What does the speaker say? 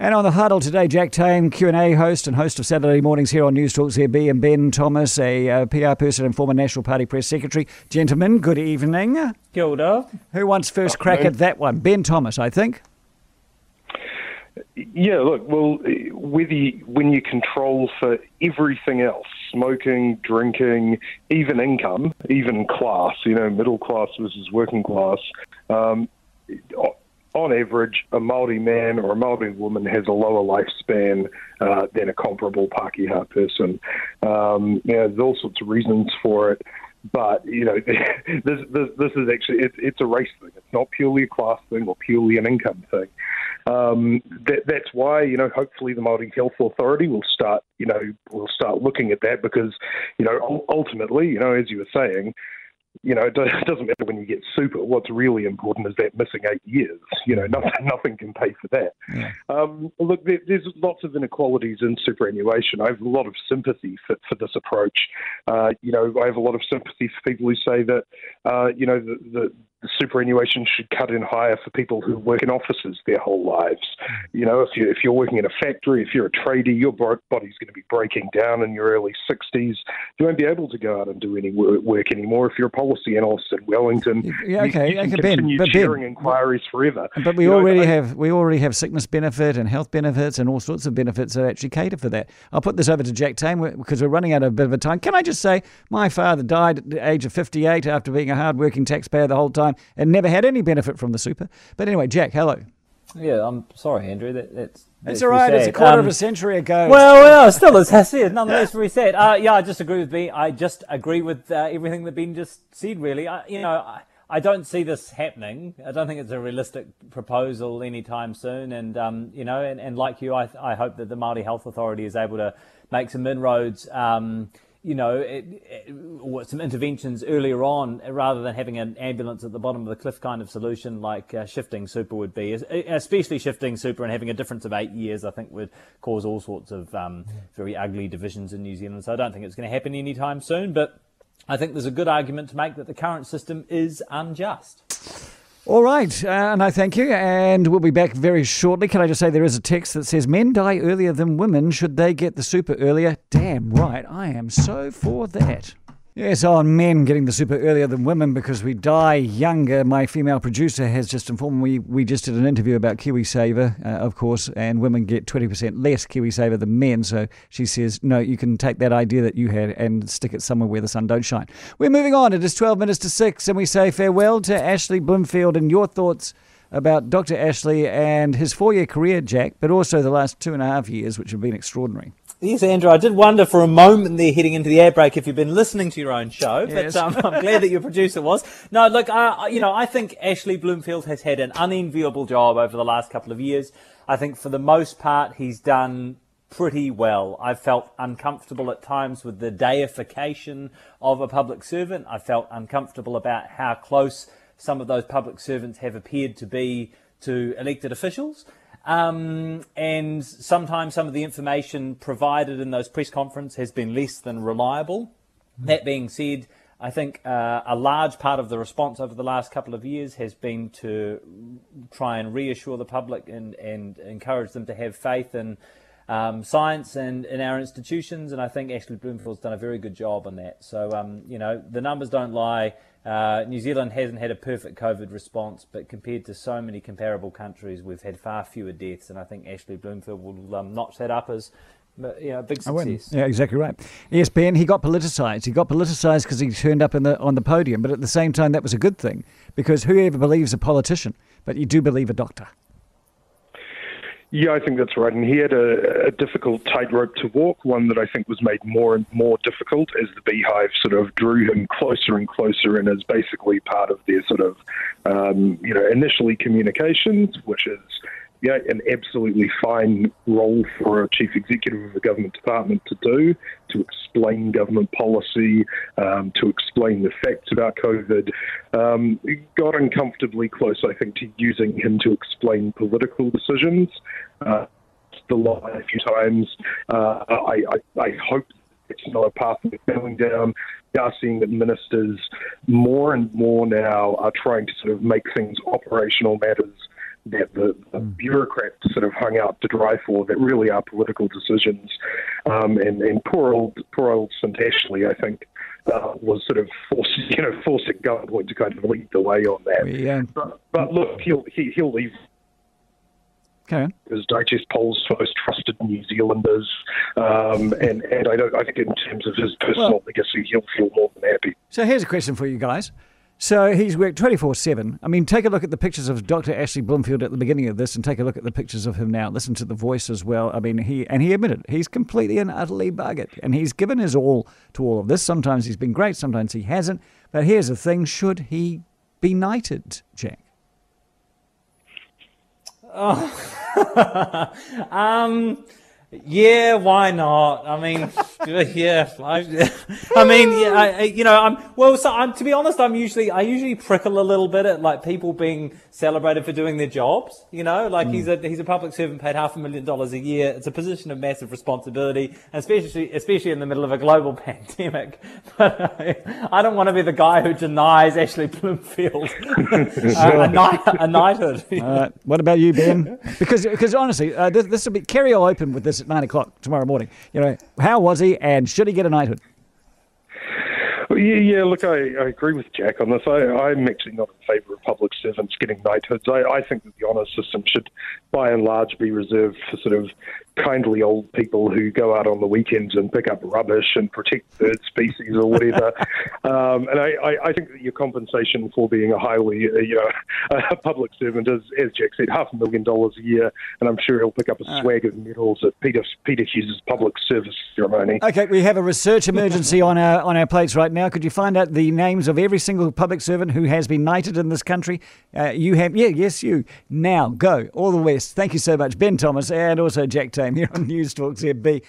And on the huddle today, Jack Tame, Q&A host and host of Saturday mornings here on News Talk ZB, and Ben Thomas, a uh, PR person and former National Party press secretary. Gentlemen, good evening. Kilda. Who wants first crack at that one? Ben Thomas, I think. Yeah, look, well, whether you, when you control for everything else, smoking, drinking, even income, even class, you know, middle class versus working class, um, on average, a Maori man or a Maori woman has a lower lifespan uh, than a comparable Pākehā person. Um, you know, there's all sorts of reasons for it, but you know, this this, this is actually it's, it's a race thing. It's not purely a class thing or purely an income thing. Um, that, that's why you know hopefully the Maori Health Authority will start you know will start looking at that because you know ultimately you know as you were saying you know, it doesn't matter when you get super. What's really important is that missing eight years. You know, nothing, nothing can pay for that. Yeah. Um, look, there, there's lots of inequalities in superannuation. I have a lot of sympathy for, for this approach. Uh, you know, I have a lot of sympathy for people who say that, uh, you know, the, the, the superannuation should cut in higher for people who work in offices their whole lives. You know, if you if you're working in a factory, if you're a tradie, your body's going to be breaking down in your early 60s. You won't be able to go out and do any work anymore. If you're a policy in Wellington, yeah, okay, you, you okay, Ben, but ben, inquiries forever. But we you already know, have we already have sickness benefit and health benefits and all sorts of benefits that actually cater for that. I'll put this over to Jack Tame because we're running out of a bit of a time. Can I just say, my father died at the age of 58 after being a hard-working taxpayer the whole time and never had any benefit from the super. But anyway, Jack, hello. Yeah, I'm sorry, Andrew. That, that's, that's it's all right. It's a quarter um, of a century ago. Well, well, still, as I said, nonetheless, very sad. Uh, yeah, I just agree with Ben. I just agree with uh, everything that Ben just said. Really, I, you know, I, I, don't see this happening. I don't think it's a realistic proposal anytime soon. And um, you know, and, and, like you, I, I hope that the Māori Health Authority is able to make some inroads. Um, you know, it, it, some interventions earlier on rather than having an ambulance at the bottom of the cliff kind of solution like uh, shifting super would be. Especially shifting super and having a difference of eight years, I think, would cause all sorts of um, very ugly divisions in New Zealand. So I don't think it's going to happen anytime soon, but I think there's a good argument to make that the current system is unjust. All right, uh, and I thank you, and we'll be back very shortly. Can I just say there is a text that says men die earlier than women? Should they get the super earlier? Damn right, I am so for that. Yes, on men getting the super earlier than women because we die younger. My female producer has just informed me we just did an interview about KiwiSaver, uh, of course, and women get 20% less KiwiSaver than men. So she says, no, you can take that idea that you had and stick it somewhere where the sun don't shine. We're moving on. It is 12 minutes to 6, and we say farewell to Ashley Bloomfield and your thoughts about Dr. Ashley and his four year career, Jack, but also the last two and a half years, which have been extraordinary. Yes, Andrew, I did wonder for a moment there heading into the ad break if you've been listening to your own show, yes. but um, I'm glad that your producer was. No, look, uh, you know, I think Ashley Bloomfield has had an unenviable job over the last couple of years. I think for the most part he's done pretty well. I've felt uncomfortable at times with the deification of a public servant. I felt uncomfortable about how close some of those public servants have appeared to be to elected officials. Um, and sometimes some of the information provided in those press conferences has been less than reliable. That being said, I think uh, a large part of the response over the last couple of years has been to try and reassure the public and, and encourage them to have faith in um, science and in our institutions. And I think Ashley Bloomfield's done a very good job on that. So, um, you know, the numbers don't lie. Uh, New Zealand hasn't had a perfect COVID response, but compared to so many comparable countries, we've had far fewer deaths, and I think Ashley Bloomfield will um, notch that up as you know, a big success. Yeah, exactly right. Yes, Ben, he got politicised. He got politicised because he turned up in the, on the podium, but at the same time, that was a good thing because whoever believes a politician, but you do believe a doctor. Yeah, I think that's right. And he had a, a difficult tightrope to walk, one that I think was made more and more difficult as the beehive sort of drew him closer and closer and is basically part of their sort of, um, you know, initially communications, which is yeah, an absolutely fine role for a chief executive of a government department to do, to explain government policy, um, to explain the facts about COVID. Um, got uncomfortably close, I think, to using him to explain political decisions. Uh, the line a few times. Uh, I, I, I hope it's not a path we're going down. We are seeing that ministers more and more now are trying to sort of make things operational matters that the, the bureaucrats sort of hung out to dry for that really are political decisions. Um, and, and poor old poor old St Ashley, I think, uh, was sort of forced, you know, forced at gunpoint to kind of lead the way on that. Yeah. But, but look, he'll he, he'll leave Okay. as digest polls for most trusted New Zealanders, um, and and I don't I think in terms of his personal Well- legacy, he'll feel more than happy. So here's a question for you guys. So he's worked 24 7. I mean, take a look at the pictures of Dr. Ashley Bloomfield at the beginning of this and take a look at the pictures of him now. Listen to the voice as well. I mean, he, and he admitted he's completely and utterly buggered. And he's given his all to all of this. Sometimes he's been great, sometimes he hasn't. But here's the thing should he be knighted, Jack? um, yeah, why not? I mean, yeah, I, I mean, yeah, I, you know, I'm well. So I'm to be honest, I'm usually I usually prickle a little bit at like people being celebrated for doing their jobs. You know, like he's a he's a public servant paid half a million dollars a year. It's a position of massive responsibility, especially especially in the middle of a global pandemic. But I, I don't want to be the guy who denies Ashley Bloomfield a, a, knight, a knighthood. Uh, what about you, Ben? Because because honestly, uh, this, this will be Kerre will open with this at nine o'clock tomorrow morning. You know, how was he, and should he get a knighthood? Well, yeah, yeah. Look, I, I agree with Jack on this. I, I'm actually not in favour of public servants getting knighthoods. I, I think that the honour system should, by and large, be reserved for sort of kindly old people who go out on the weekends and pick up rubbish and protect bird species or whatever. um, and I, I, I think that your compensation for being a highly, uh, you know, a public servant is, as Jack said, half a million dollars a year, and I'm sure he'll pick up a swag of medals at Peter Peter Hughes' public service ceremony. Okay, we have a research emergency on our on our plates right now. Could you find out the names of every single public servant who has been knighted in this country? Uh, you have, yeah, yes, you. Now go all the west. Thank you so much, Ben Thomas, and also Jack Tame here on News Talk ZB.